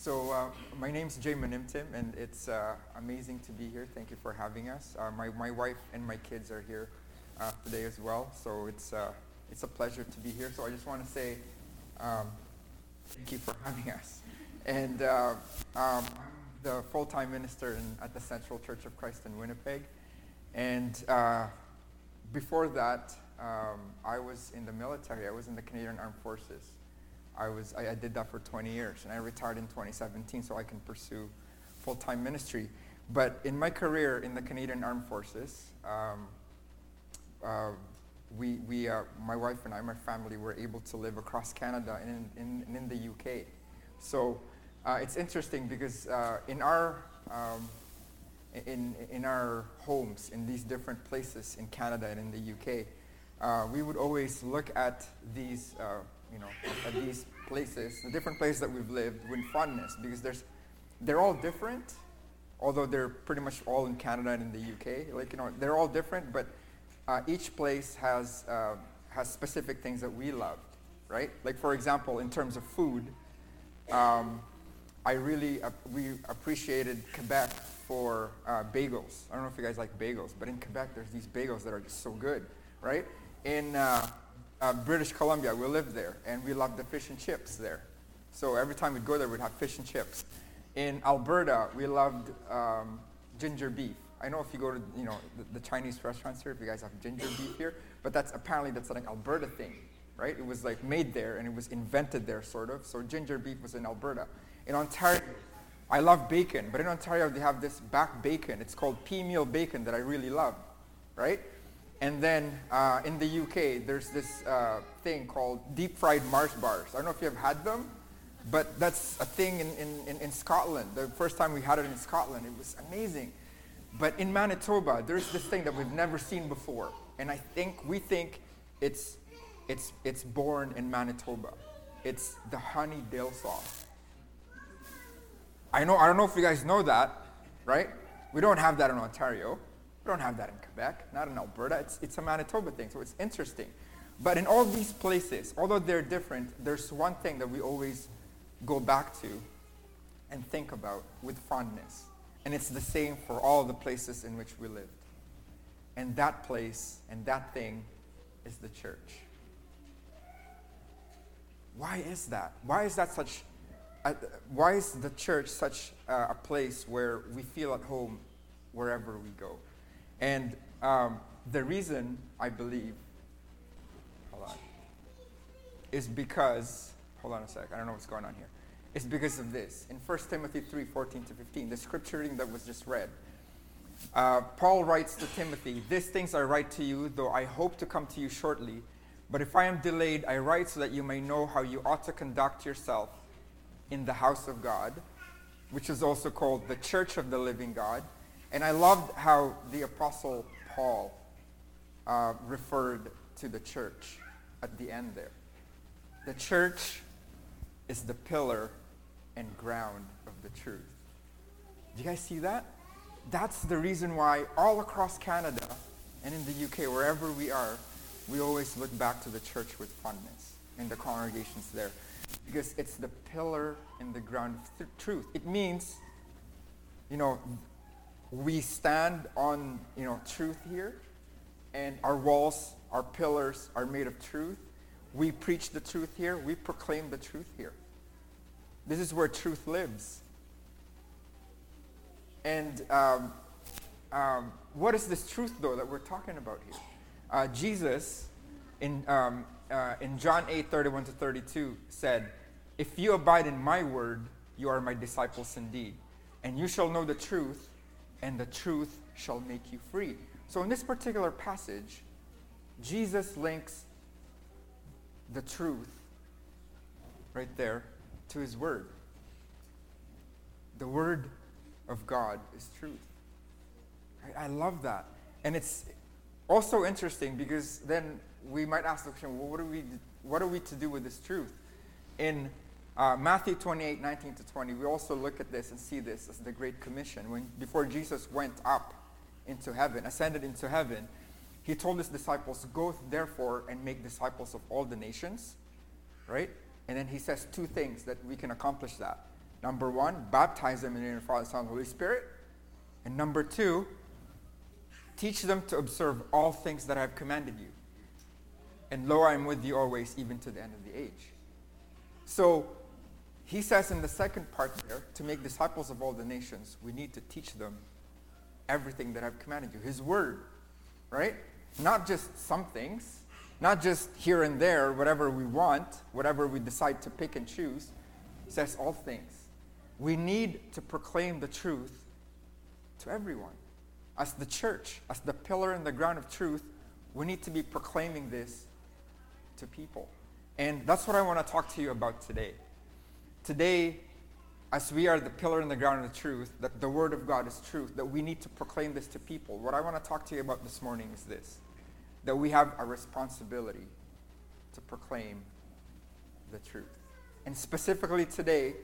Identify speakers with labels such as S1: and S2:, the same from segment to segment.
S1: So uh, my name's Jay Manimtim, and it's uh, amazing to be here. Thank you for having us. Uh, my, my wife and my kids are here uh, today as well, so it's, uh, it's a pleasure to be here. So I just want to say um, thank you for having us. And uh, um, I'm the full-time minister in, at the Central Church of Christ in Winnipeg. And uh, before that, um, I was in the military. I was in the Canadian Armed Forces. I, was, I, I, did that for 20 years, and I retired in 2017 so I can pursue full-time ministry. But in my career in the Canadian Armed Forces, um, uh, we, we uh, my wife and I, my family, were able to live across Canada and in, in, in the UK. So uh, it's interesting because uh, in our um, in, in our homes in these different places in Canada and in the UK, uh, we would always look at these uh, you know, at these places, the different places that we've lived with fondness because there's, they're all different, although they're pretty much all in Canada and in the UK. Like, you know, they're all different, but uh, each place has, uh, has specific things that we loved, right? Like, for example, in terms of food, um, I really, uh, we appreciated Quebec for uh, bagels. I don't know if you guys like bagels, but in Quebec, there's these bagels that are just so good, right? In, uh, British Columbia. We lived there, and we loved the fish and chips there. So every time we'd go there, we'd have fish and chips. In Alberta, we loved um, ginger beef. I know if you go to you know the, the, Chinese restaurants here, if you guys have ginger beef here, but that's apparently that's like an Alberta thing, right? It was like made there and it was invented there, sort of. So ginger beef was in Alberta. In Ontario, I love bacon, but in Ontario they have this back bacon. It's called pea meal bacon that I really love, right? And then uh, in the UK, there's this uh, thing called deep fried Mars bars. I don't know if you have had them, but that's a thing in, in, in, Scotland. The first time we had it in Scotland, it was amazing. But in Manitoba, there's this thing that we've never seen before. And I think, we think it's, it's, it's born in Manitoba. It's the honey dill sauce. I know, I don't know if you guys know that, right? We don't have that in Ontario. We don't have that in Quebec, not in Alberta. It's, it's a Manitoba thing, so it's interesting. But in all these places, although they're different, there's one thing that we always go back to and think about with fondness. And it's the same for all the places in which we lived. And that place and that thing is the church. Why is that? Why is that such why is the church such a place where we feel at home wherever we go? And um, the reason I believe, hold on, is because, hold on a sec, I don't know what's going on here. It's because of this. In 1 Timothy 3 14 to 15, the scripture reading that was just read, uh, Paul writes to Timothy, These things I write to you, though I hope to come to you shortly. But if I am delayed, I write so that you may know how you ought to conduct yourself in the house of God, which is also called the church of the living God and I loved how the Apostle Paul uh, referred to the church at the end there. The church is the pillar and ground of the truth. Do you guys see that? That's the reason why all across Canada and in the UK, wherever we are, we always look back to the church with fondness and the congregations there. Because it's the pillar and the ground of th- truth. It means, you know, we stand on you know truth here and our walls our pillars are made of truth. We preach the truth here. We proclaim the truth here. This is where truth lives. And um, um, what is this truth though that we're talking about here? Uh, jesus in, um, uh, in john 8 31 to 32 said if you abide in my word you are my disciples indeed and you shall know the truth and the truth shall make you free. So in this particular passage, Jesus links the truth right there to his word. The word of God is truth. I, I love that. And it's also interesting because then we might ask the question, well, what are we, what are we to do with this truth? In uh, Matthew 28, 19 to 20, we also look at this and see this as the Great Commission. When, before Jesus went up into heaven, ascended into heaven, he told his disciples, Go therefore and make disciples of all the nations, right? And then he says two things that we can accomplish that. Number one, baptize them in the name of the Father, Son, and Holy Spirit. And number two, teach them to observe all things that I have commanded you. And lo, I am with you always, even to the end of the age. So he says in the second part there, to make disciples of all the nations, we need to teach them everything that I've commanded you. His word, right? Not just some things, not just here and there, whatever we want, whatever we decide to pick and choose. He says all things. We need to proclaim the truth to everyone. As the church, as the pillar and the ground of truth, we need to be proclaiming this to people. And that's what I want to talk to you about today. Today, as we are the pillar and the ground of the truth, that the Word of God is truth, that we need to proclaim this to people. What I want to talk to you about this morning is this that we have a responsibility to proclaim the truth. And specifically today,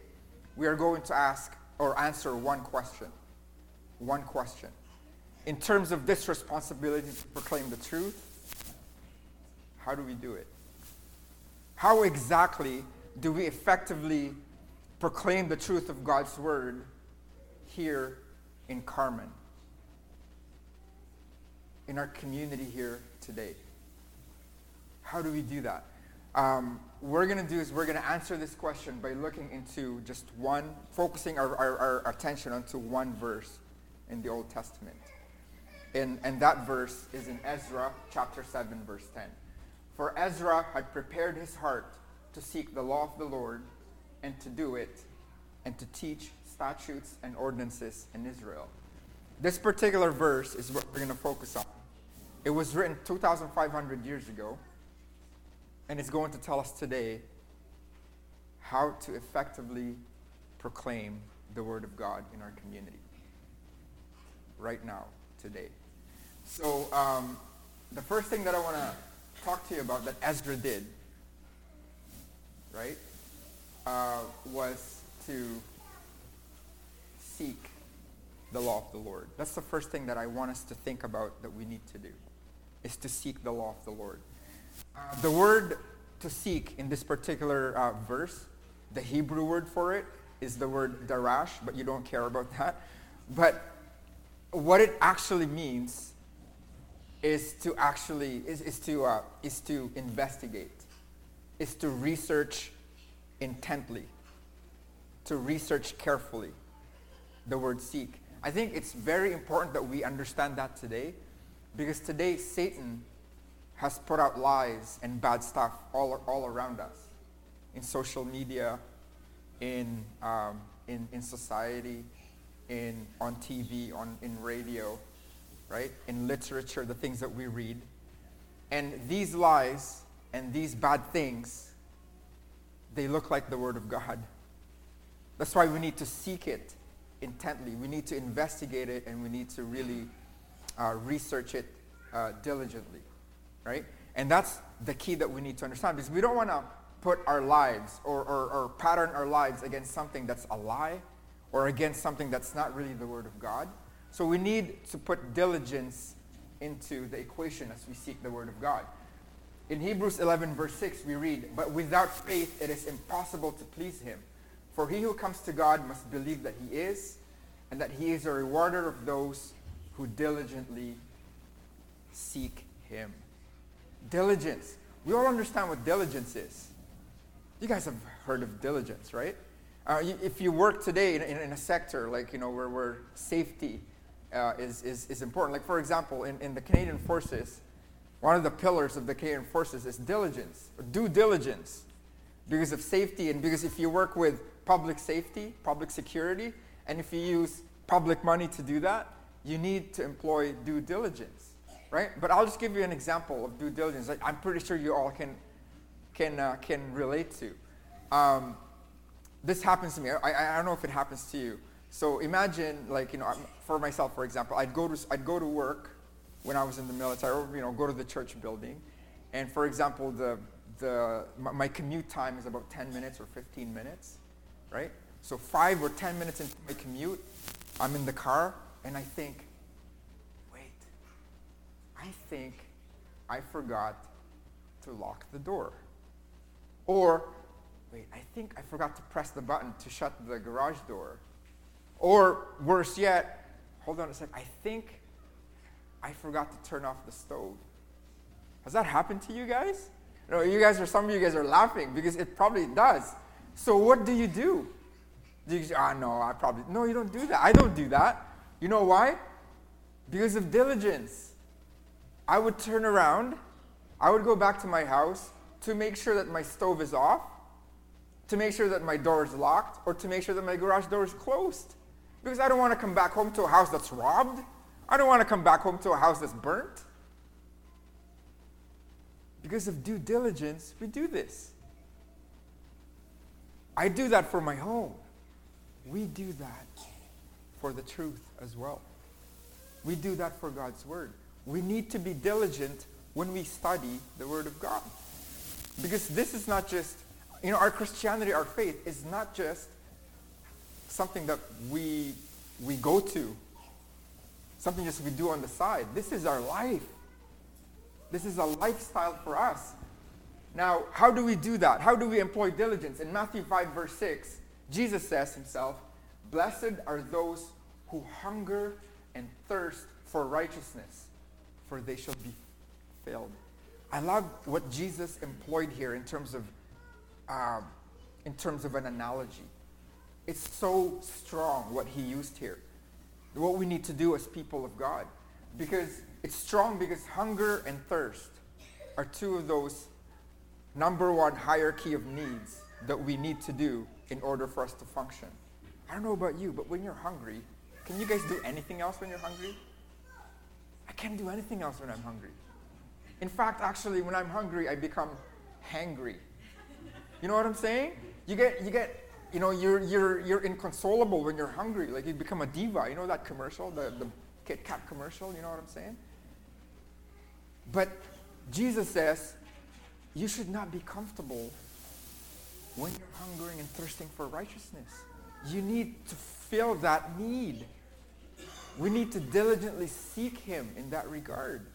S1: we are going to ask or answer one question. One question. In terms of this responsibility to proclaim the truth, how do we do it? How exactly do we effectively proclaim the truth of God's word here in Carman? In our community here today? How do we do that? Um, we're going to do is we're going to answer this question by looking into just one, focusing our, our, our attention onto one verse in the Old Testament. And, and that verse is in Ezra chapter 7, verse 10. For Ezra had prepared his heart to seek the law of the Lord and to do it and to teach statutes and ordinances in Israel. This particular verse is what we're going to focus on. It was written 2,500 years ago, and it's going to tell us today how to effectively proclaim the Word of God in our community. Right now, today. So, um, the first thing that I want to talk to you about that Ezra did, right, uh, was to seek the law of the Lord. That's the first thing that I want us to think about that we need to do is to seek the law of the Lord. Uh, the word to seek in this particular uh, verse, the Hebrew word for it is the word darash, but you don't care about that. But what it actually means is to actually is, is to uh, is to investigate, is to research intently, to research carefully. The word seek. I think it's very important that we understand that today because today, Satan has put out lies and bad stuff all, all around us in social media, in, um, in, in society, in, on TV, on, in radio, right? In literature, the things that we read. And these lies and these bad things, they look like the Word of God. That's why we need to seek it intently. We need to investigate it and we need to really uh, research it uh, diligently, right? And that's the key that we need to understand because we don't want to put our lives or, or, or pattern our lives against something that's a lie or against something that's not really the Word of God. So we need to put diligence into the equation as we seek the Word of God. In Hebrews 11, verse 6, we read, But without faith it is impossible to please him. For he who comes to God must believe that he is, and that he is a rewarder of those who diligently seek him. Diligence. We all understand what diligence is. You guys have heard of diligence, right? Uh, if you work today in, in, in, a sector like, you know, where, where safety uh, is, is, is important, like for example, in, in the Canadian Forces, one of the pillars of the Canadian Forces is diligence, or due diligence, because of safety and because if you work with public safety, public security, and if you use public money to do that, you need to employ due diligence right? But I'll just give you an example of due diligence. I'm pretty sure you all can can uh, can relate to. Um, this happens to me. I, I don't know if it happens to you. So imagine, like you know, for myself, for example, I'd go to I'd go to work when I was in the military, or you know, go to the church building, and for example, the the my commute time is about 10 minutes or 15 minutes, right? So five or 10 minutes into my commute, I'm in the car and I think, wait, I think I forgot to lock the door. Or wait, I think I forgot to press the button to shut the garage door. Or worse yet, hold on a sec, I think I forgot to turn off the stove. Has that happened to you guys? Know, you guys are some of you guys are laughing because it probably does. So what do you do? Do you ah no, I probably no, you don't do that. I don't do that. You know why? Because of diligence. I would turn around, I would go back to my house to make sure that my stove is off, to make sure that my door is locked, or to make sure that my garage door is closed. Because I don't want to come back home to a house that's robbed. I don't want to come back home to a house that's burnt. Because of due diligence, we do this. I do that for my home. We do that for the truth as well. We do that for God's Word. We need to be diligent when we study the Word of God. Because this is not just, you know, our Christianity, our faith is not just something that we, we go to, something just we do on the side. This is our life. This is a lifestyle for us. Now, how do we do that? How do we employ diligence? In Matthew 5, verse 6, Jesus says himself, Blessed are those who hunger and thirst for righteousness, for they shall be filled. I love what Jesus employed here in terms of, uh, in terms of an analogy. It's so strong what he used here. What we need to do as people of God. Because it's strong because hunger and thirst are two of those number one hierarchy of needs that we need to do in order for us to function. I don't know about you, but when you're hungry, can you guys do anything else when you're hungry? I can't do anything else when I'm hungry. In fact, actually, when I'm hungry, I become hangry. You know what I'm saying? You get, you get, you know, you're, you're, you're inconsolable when you're hungry. Like you become a diva. You know that commercial, the, the Kit Kat commercial? You know what I'm saying? But Jesus says, you should not be comfortable when you're hungering and thirsting for righteousness. You need to fill that need. We need to diligently seek him in that regard.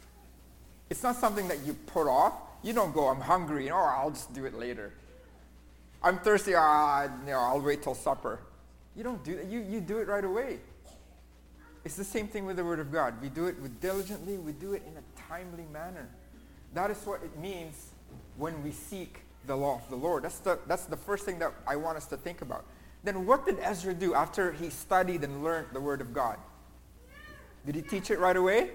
S1: It's not something that you put off. You don't go, I'm hungry, or oh, I'll just do it later. I'm thirsty, ah, you know, I'll wait till supper. You don't do that. You, you do it right away. It's the same thing with the Word of God. We do it with diligently, we do it in a timely manner. That is what it means when we seek the law of the Lord. That's the, that's the first thing that I want us to think about. Then what did Ezra do after he studied and learned the Word of God? Did he teach it right away?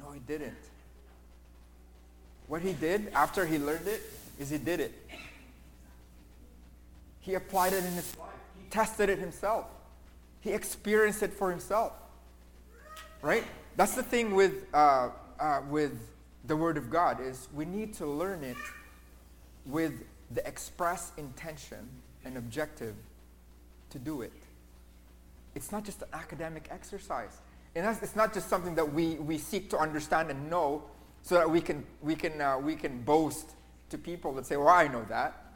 S1: No, he didn't. What he did after he learned it is he did it. He applied it in his life. He tested it himself. He experienced it for himself. Right? That's the thing with, uh, uh, with the Word of God is we need to learn it with the express intention and objective to do it. It's not just an academic exercise. And it's not just something that we, we seek to understand and know so that we can, we, can, uh, we can boast to people that say, well, I know that.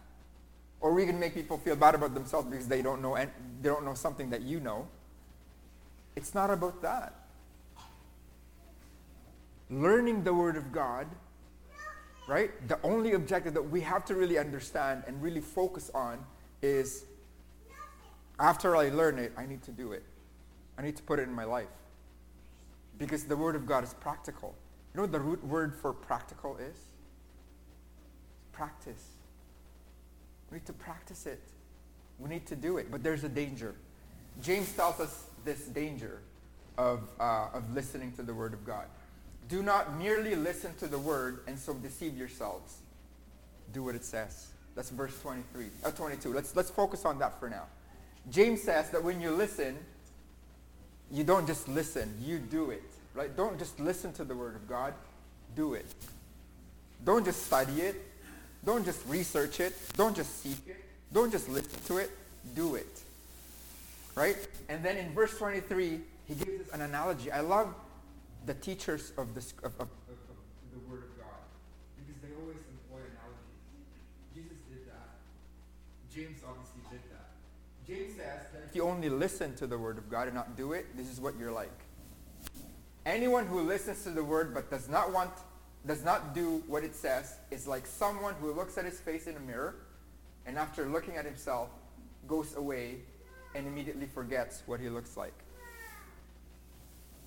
S1: Or we can make people feel bad about themselves because they don't know, and they don't know something that you know. It's not about that. Learning the Word of God, right? The only objective that we have to really understand and really focus on is after I learn it, I need to do it. I need to put it in my life. Because the Word of God is practical. You know what the root word for practical is? Practice. We need to practice it. We need to do it. But there's a danger. James tells us this danger of, uh, of listening to the Word of God. Do not merely listen to the Word and so deceive yourselves. Do what it says. That's verse 23, uh, 22. Let's, let's focus on that for now. James says that when you listen, you don't just listen, you do it. Right? Don't just listen to the Word of God. Do it. Don't just study it. Don't just research it. Don't just seek it. Don't just listen to it. Do it. Right? And then in verse 23, he gives us an analogy. I love the teachers of, of, of, of the Word of God because they always employ analogies. Jesus did that. James obviously did that. James says that if you only listen to the Word of God and not do it, this is what you're like. Anyone who listens to the word but does not want, does not do what it says is like someone who looks at his face in a mirror and after looking at himself, goes away and immediately forgets what he looks like.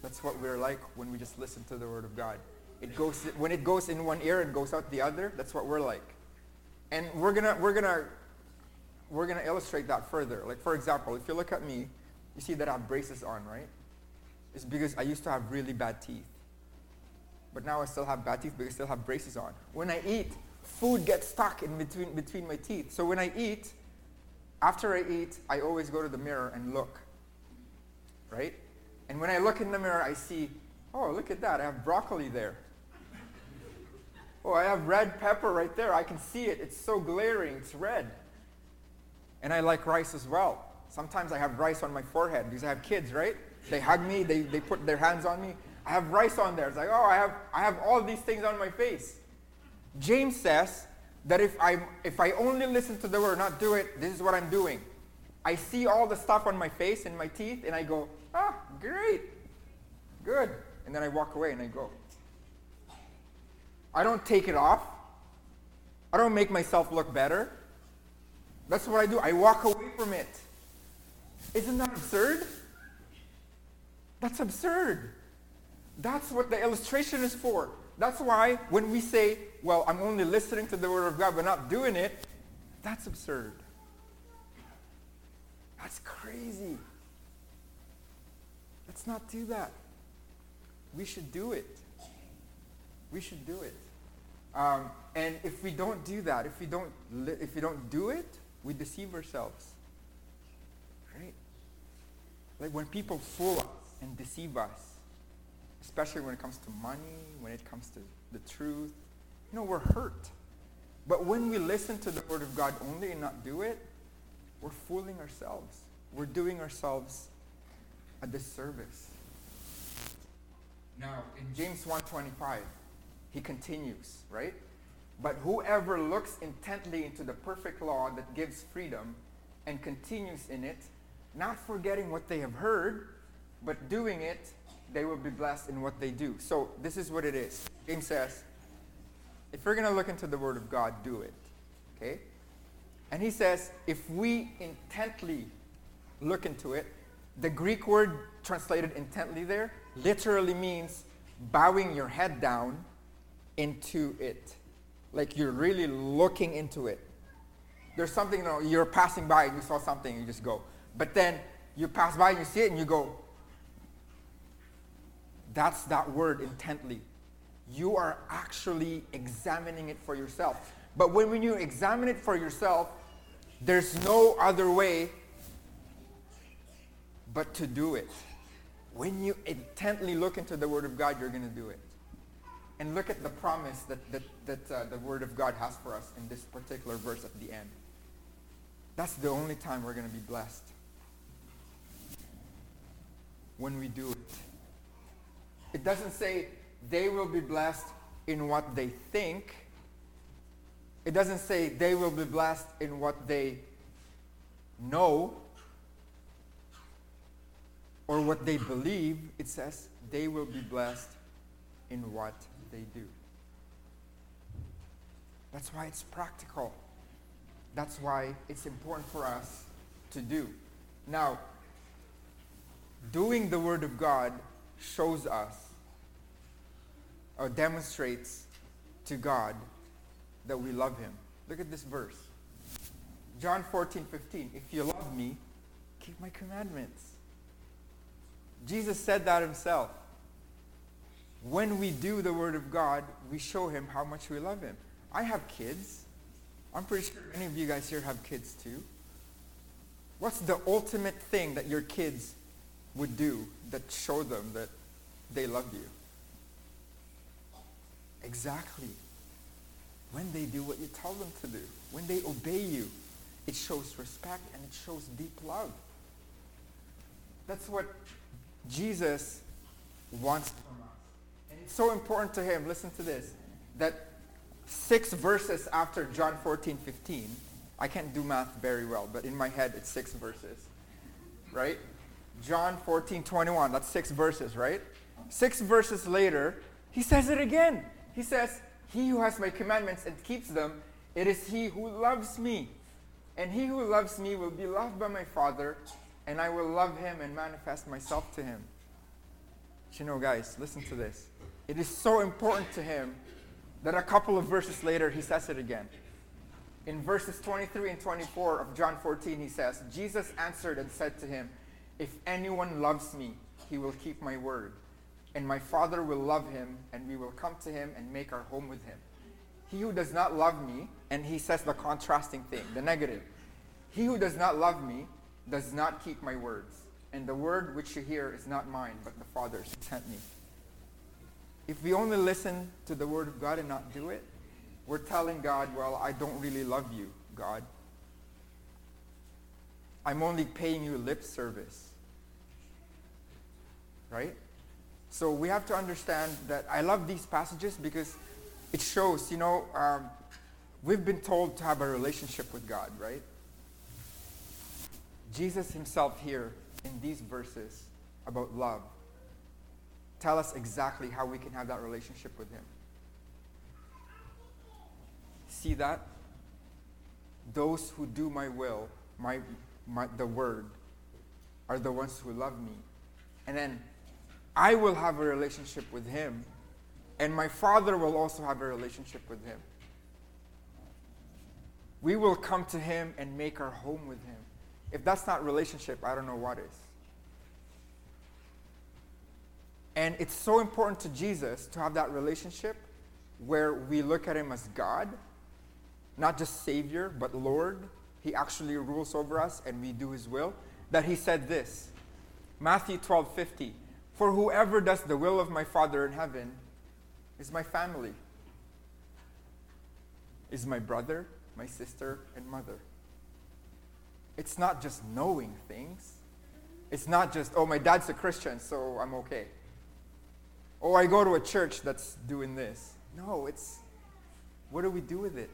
S1: That's what we're like when we just listen to the Word of God. It goes when it goes in one ear and goes out the other. That's what we're like, and we're gonna we're gonna we're gonna illustrate that further. Like for example, if you look at me, you see that I have braces on, right? It's because I used to have really bad teeth, but now I still have bad teeth because I still have braces on. When I eat, food gets stuck in between between my teeth. So when I eat, after I eat, I always go to the mirror and look. Right? And when I look in the mirror, I see, oh, look at that. I have broccoli there. Oh, I have red pepper right there. I can see it. It's so glaring. It's red. And I like rice as well. Sometimes I have rice on my forehead because I have kids, right? They hug me, they, they put their hands on me. I have rice on there. It's like, oh, I have, I have all these things on my face. James says that if I, if I only listen to the word, not do it, this is what I'm doing. I see all the stuff on my face and my teeth, and I go, ah, great, good. And then I walk away and I go. I don't take it off. I don't make myself look better. That's what I do. I walk away from it. Isn't that absurd? That's absurd. That's what the illustration is for. That's why when we say, well, I'm only listening to the Word of God but not doing it, that's absurd. That's crazy. Let's not do that. We should do it. We should do it. Um, and if we don't do that, if we don't, li- if we don't do it, we deceive ourselves. Right? Like when people fool us and deceive us, especially when it comes to money, when it comes to the truth. You know, we're hurt. But when we listen to the Word of God only and not do it, we're fooling ourselves. We're doing ourselves a disservice. Now, in James 1.25, he continues, right? But whoever looks intently into the perfect law that gives freedom and continues in it, not forgetting what they have heard, but doing it, they will be blessed in what they do. So this is what it is. James says, if you're going to look into the Word of God, do it. Okay? And he says, if we intently look into it, the Greek word translated intently there literally means bowing your head down into it. Like you're really looking into it. There's something, you know, you're passing by and you saw something, and you just go. But then you pass by and you see it and you go, that's that word intently. You are actually examining it for yourself. But when, when you examine it for yourself, there's no other way but to do it. When you intently look into the Word of God, you're going to do it. And look at the promise that, that, that uh, the Word of God has for us in this particular verse at the end. That's the only time we're going to be blessed. When we do it. It doesn't say they will be blessed in what they think. It doesn't say they will be blessed in what they know or what they believe. It says they will be blessed in what they do. That's why it's practical. That's why it's important for us to do. Now, doing the Word of God shows us or demonstrates to God that we love him. Look at this verse. John 14, 15. If you love me, keep my commandments. Jesus said that himself. When we do the word of God, we show him how much we love him. I have kids. I'm pretty sure many of you guys here have kids too. What's the ultimate thing that your kids would do that show them that they love you? Exactly. When they do what you tell them to do, when they obey you, it shows respect and it shows deep love. That's what Jesus wants from us. And it's so important to him, listen to this, that six verses after John 14, 15, I can't do math very well, but in my head it's six verses, right? John 14, 21, that's six verses, right? Six verses later, he says it again. He says, He who has my commandments and keeps them, it is he who loves me. And he who loves me will be loved by my Father, and I will love him and manifest myself to him. But you know, guys, listen to this. It is so important to him that a couple of verses later he says it again. In verses 23 and 24 of John 14, he says, Jesus answered and said to him, If anyone loves me, he will keep my word. And my Father will love him, and we will come to him and make our home with him. He who does not love me, and he says the contrasting thing, the negative. He who does not love me does not keep my words. And the word which you hear is not mine, but the Father's sent me. If we only listen to the word of God and not do it, we're telling God, well, I don't really love you, God. I'm only paying you lip service. Right? So we have to understand that I love these passages because it shows, you know, um, we've been told to have a relationship with God, right? Jesus himself here in these verses about love tell us exactly how we can have that relationship with him. See that? Those who do my will, my, my, the word, are the ones who love me. And then I will have a relationship with him, and my Father will also have a relationship with him. We will come to him and make our home with him. If that's not relationship, I don't know what is. And it's so important to Jesus to have that relationship where we look at him as God not just Savior, but Lord. He actually rules over us and we do His will. That He said this Matthew 12 50. For whoever does the will of my Father in heaven is my family, is my brother, my sister, and mother. It's not just knowing things. It's not just, oh, my dad's a Christian, so I'm okay. Oh, I go to a church that's doing this. No, it's what do we do with it?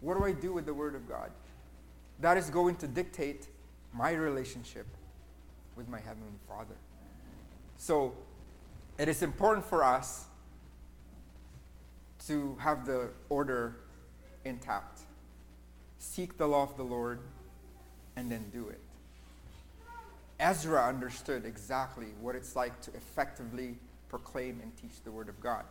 S1: What do I do with the Word of God? That is going to dictate my relationship with my Heavenly Father. So it is important for us to have the order intact. Seek the law of the Lord and then do it. Ezra understood exactly what it's like to effectively proclaim and teach the Word of God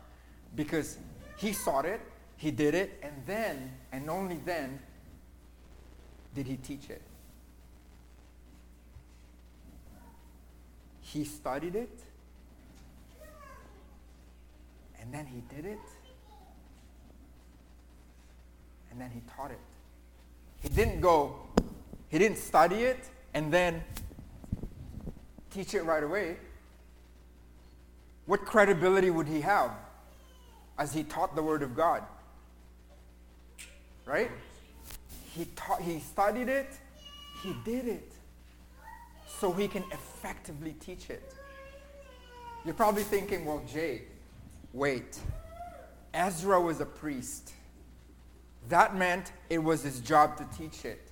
S1: because he sought it he did it, and then, and only then, did he teach it. He studied it, and then he did it, and then he taught it. He didn't go, he didn't study it, and then teach it right away. What credibility would he have as he taught the Word of God? right? He, taught, he studied it, he did it, so he can effectively teach it. You're probably thinking, well, Jay, wait. Ezra was a priest. That meant it was his job to teach it.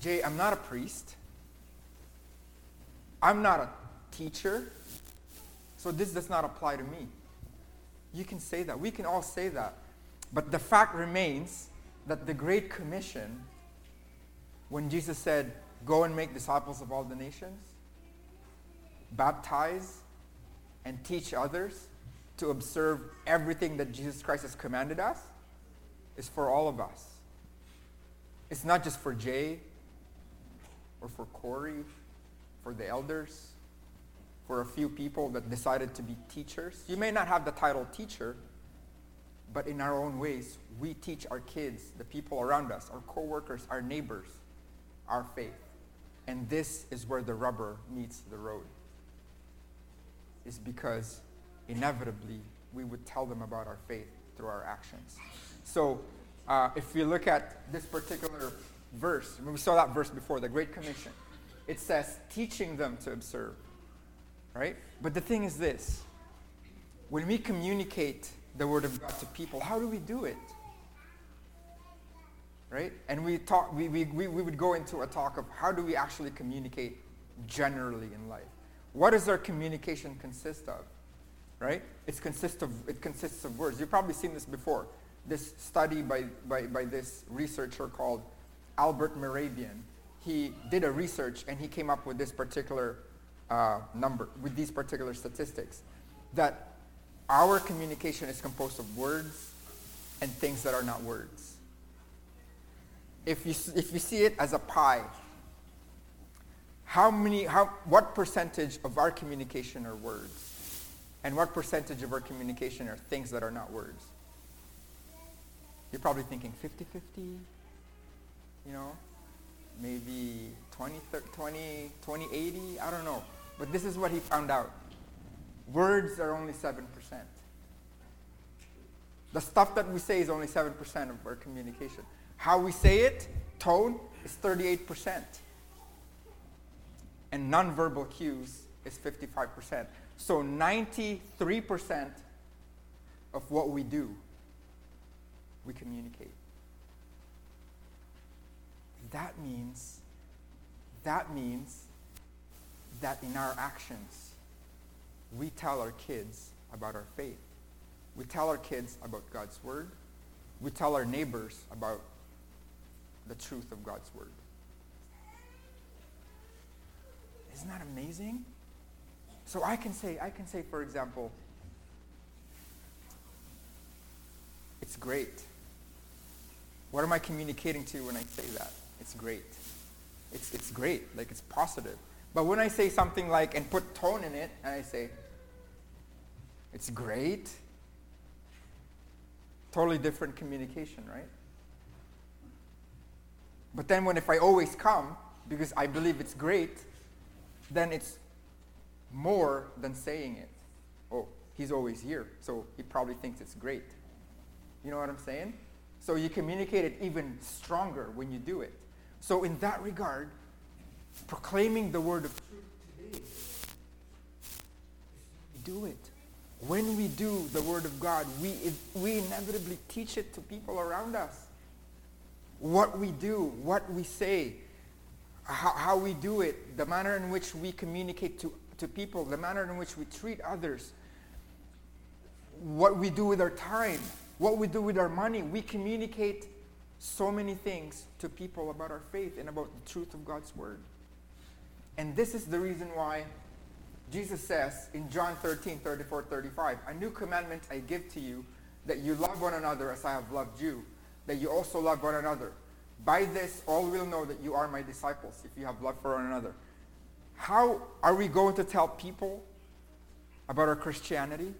S1: Jay, I'm not a priest. I'm not a teacher. So this does not apply to me. You can say that. We can all say that. But the fact remains that the Great Commission, when Jesus said, Go and make disciples of all the nations, baptize, and teach others to observe everything that Jesus Christ has commanded us, is for all of us. It's not just for Jay or for Corey, for the elders, for a few people that decided to be teachers. You may not have the title teacher, but in our own ways, we teach our kids, the people around us, our coworkers, our neighbors, our faith. And this is where the rubber meets the road. Is because inevitably we would tell them about our faith through our actions. So uh, if you look at this particular verse, we saw that verse before, the Great Commission. It says, teaching them to observe. Right? But the thing is this when we communicate the Word of God to people. How do we do it? Right? And we talk we, we, we, would go into a talk of how do we actually communicate generally in life. What does our communication consist of? Right? It consists of it consists of words. You've probably seen this before. This study by, by, by this researcher called Albert Mehrabian, he did a research and he came up with this particular uh, number, with these particular statistics, that our communication is composed of words and things that are not words. If you, if you see it as a pie, how many, how, what percentage of our communication are words? And what percentage of our communication are things that are not words? You're probably thinking 50-50, you know, maybe 20, 30, 20, 20, 80, I don't know. But this is what he found out. Words are only 7%. The stuff that we say is only 7% of our communication. How we say it, tone, is 38% and nonverbal cues is 55%. So 93% of what we do, we communicate. That means, that means that in our actions, we tell our kids about our faith. We tell our kids about God's word. We tell our neighbors about the truth of God's word. Isn't that amazing? So I can say, I can say, for example, it's great. What am I communicating to you when I say that? It's great. It's, it's great, like it's positive. But when I say something like, and put tone in it, and I say, it's great, totally different communication, right? But then when if I always come, because I believe it's great, then it's more than saying it. Oh, he's always here, so he probably thinks it's great. You know what I'm saying? So you communicate it even stronger when you do it. So in that regard, proclaiming the word of truth today, do it. When we do the word of God, we, we inevitably teach it to people around us. What we do, what we say, how, how we do it, the manner in which we communicate to, to people, the manner in which we treat others, what we do with our time, what we do with our money. We communicate so many things to people about our faith and about the truth of God's word. And this is the reason why Jesus says in John 13, 34, 35, A new commandment I give to you, that you love one another as I have loved you, that you also love one another. By this, all will know that you are my disciples if you have love for one another. How are we going to tell people about our Christianity?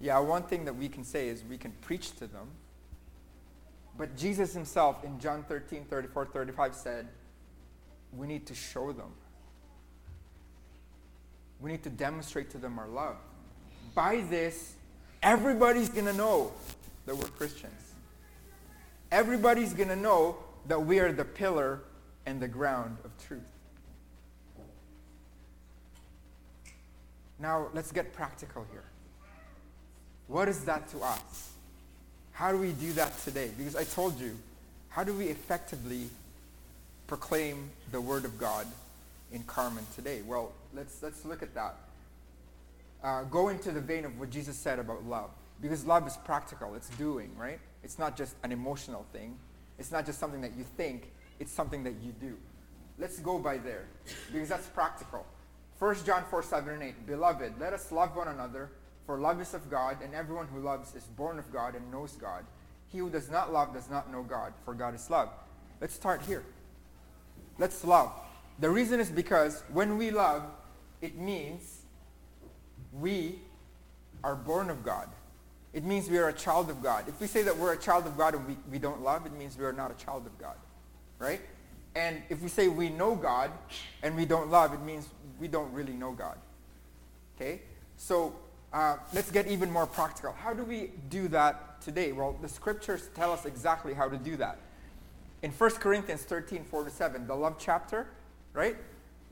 S1: Yeah, one thing that we can say is we can preach to them. But Jesus himself in John 13, 34, 35 said, we need to show them. We need to demonstrate to them our love. By this, everybody's going to know that we're Christians everybody's going to know that we are the pillar and the ground of truth. Now, let's get practical here. What is that to us? How do we do that today? Because I told you, how do we effectively proclaim the Word of God in Carman today? Well, let's, let's look at that. Uh, go into the vein of what Jesus said about love. Because love is practical, it's doing, right? It's not just an emotional thing. It's not just something that you think, it's something that you do. Let's go by there because that's practical. 1 John 4, 7 and 8. Beloved, let us love one another, for love is of God, and everyone who loves is born of God and knows God. He who does not love does not know God, for God is love. Let's start here. Let's love. The reason is because when we love, it means we are born of God. It means we are a child of God. If we say that we're a child of God and we, we don't love, it means we are not a child of God. Right? And if we say we know God and we don't love, it means we don't really know God. Okay? So uh, let's get even more practical. How do we do that today? Well, the scriptures tell us exactly how to do that. In 1 Corinthians 13, 4 to 7, the love chapter, right?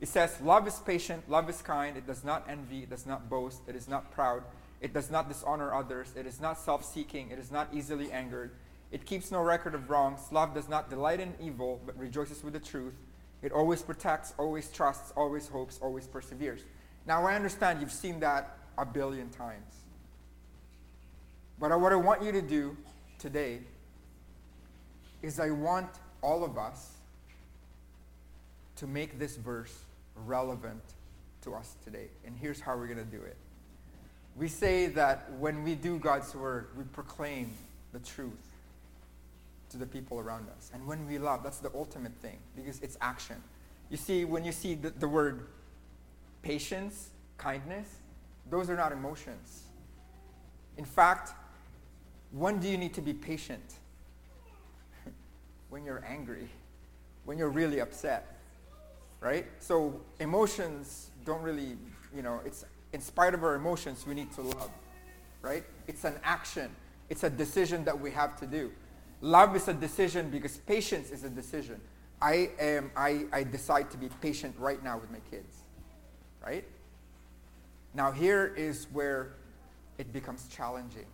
S1: It says, Love is patient, love is kind, it does not envy, it does not boast, it is not proud, it does not dishonor others. It is not self seeking. It is not easily angered. It keeps no record of wrongs. Love does not delight in evil, but rejoices with the truth. It always protects, always trusts, always hopes, always perseveres. Now, I understand you've seen that a billion times. But what I want you to do today is I want all of us to make this verse relevant to us today. And here's how we're going to do it. We say that when we do God's word, we proclaim the truth to the people around us. And when we love, that's the ultimate thing because it's action. You see, when you see the, the word patience, kindness, those are not emotions. In fact, when do you need to be patient? when you're angry, when you're really upset, right? So emotions don't really, you know, it's in spite of our emotions, we need to love, right? It's an action. It's a decision that we have to do. Love is a decision because patience is a decision. I am I, I decide to be patient right now with my kids. Right? Now here is where it becomes challenging.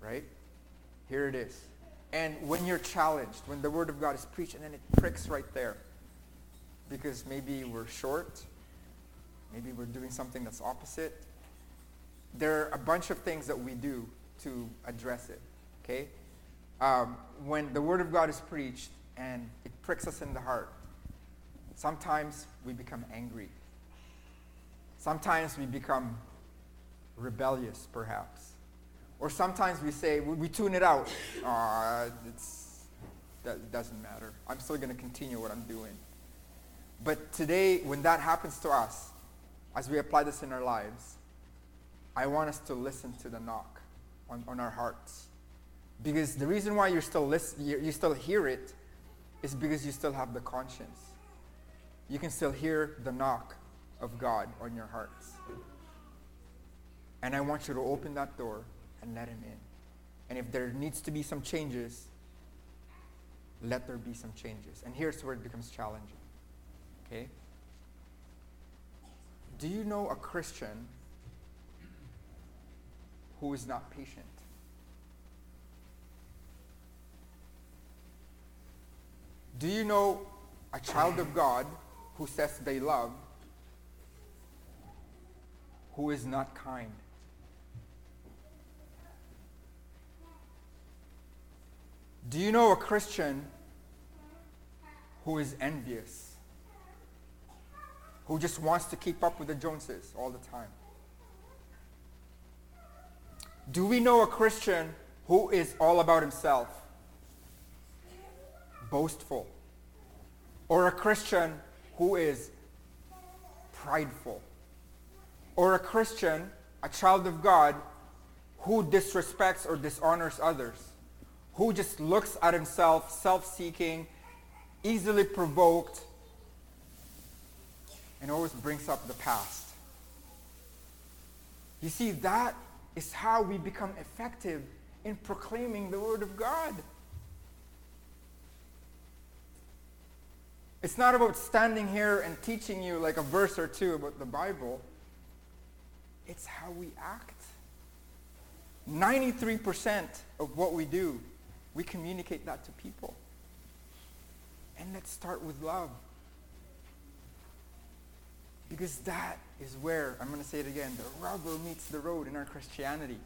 S1: Right? Here it is. And when you're challenged, when the word of God is preached and then it pricks right there. Because maybe we're short, maybe we're doing something that's opposite. There are a bunch of things that we do to address it. Okay? um, when the Word of God is preached and it pricks us in the heart, sometimes we become angry. Sometimes we become rebellious, perhaps. Or sometimes we say, we, tune it out. Uh, that doesn't matter. I'm still going to continue what I'm doing. But today, when that happens to us, as we apply this in our lives, I want us to listen to the knock on, on our hearts because the reason why you're still listen, you, you still hear it is because you still have the conscience. You can still hear the knock of God on your hearts. And I want you to open that door and let him in. And if there needs to be some changes, let there be some changes. And here's where it becomes challenging. Okay? Do you know a Christian who is not patient? Do you know a child of God who says they love who is not kind? Do you know a Christian who is envious? Who just wants to keep up with the Joneses all the time? Do we know a Christian who is all about himself? boastful, or a Christian who is prideful, or a Christian, a child of God, who disrespects or dishonors others, who just looks at himself, self-seeking, easily provoked, and always brings up the past. You see, that is how we become effective in proclaiming the Word of God. It's not about standing here and teaching you like a verse or two about the Bible. It's how we act. 93% of what we do, we communicate that to people. And let's start with love. Because that is where, I'm going to say it again, the rubber meets the road in our Christianity.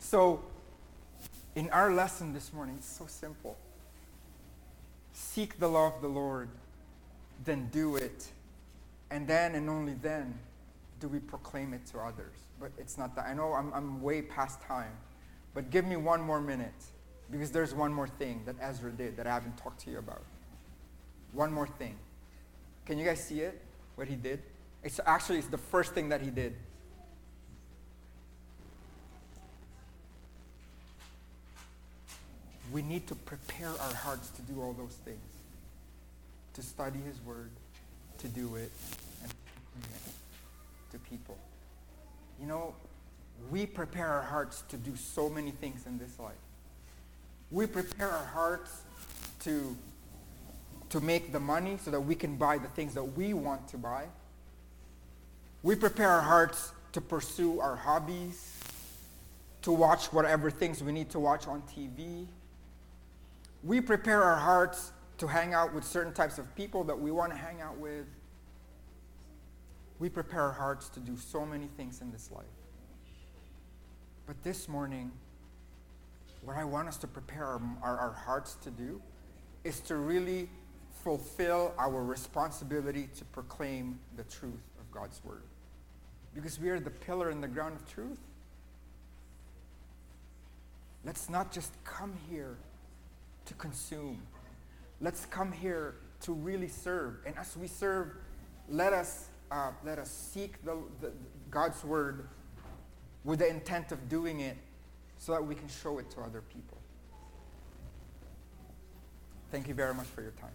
S1: So, in our lesson this morning, it's so simple. Seek the law of the Lord then do it. And then and only then do we proclaim it to others. But it's not that. I know I'm, I'm way past time, but give me one more minute because there's one more thing that Ezra did that I haven't talked to you about. One more thing. Can you guys see it? What he did? It's actually it's the first thing that he did. We need to prepare our hearts to do all those things to study his word, to do it, and to people. You know, we prepare our hearts to do so many things in this life. We prepare our hearts to, to make the money so that we can buy the things that we want to buy. We prepare our hearts to pursue our hobbies, to watch whatever things we need to watch on TV. We prepare our hearts to hang out with certain types of people that we want to hang out with. We prepare our hearts to do so many things in this life. But this morning, what I want us to prepare our, our, our hearts to do is to really fulfill our responsibility to proclaim the truth God's word. Because we are the pillar and the ground of truth. Let's not just come here to consume. Let's come here to really serve. And as we serve, let us, uh, let us seek the, the, God's word with the intent of doing it so that we can show it to other people. Thank you very much for your time.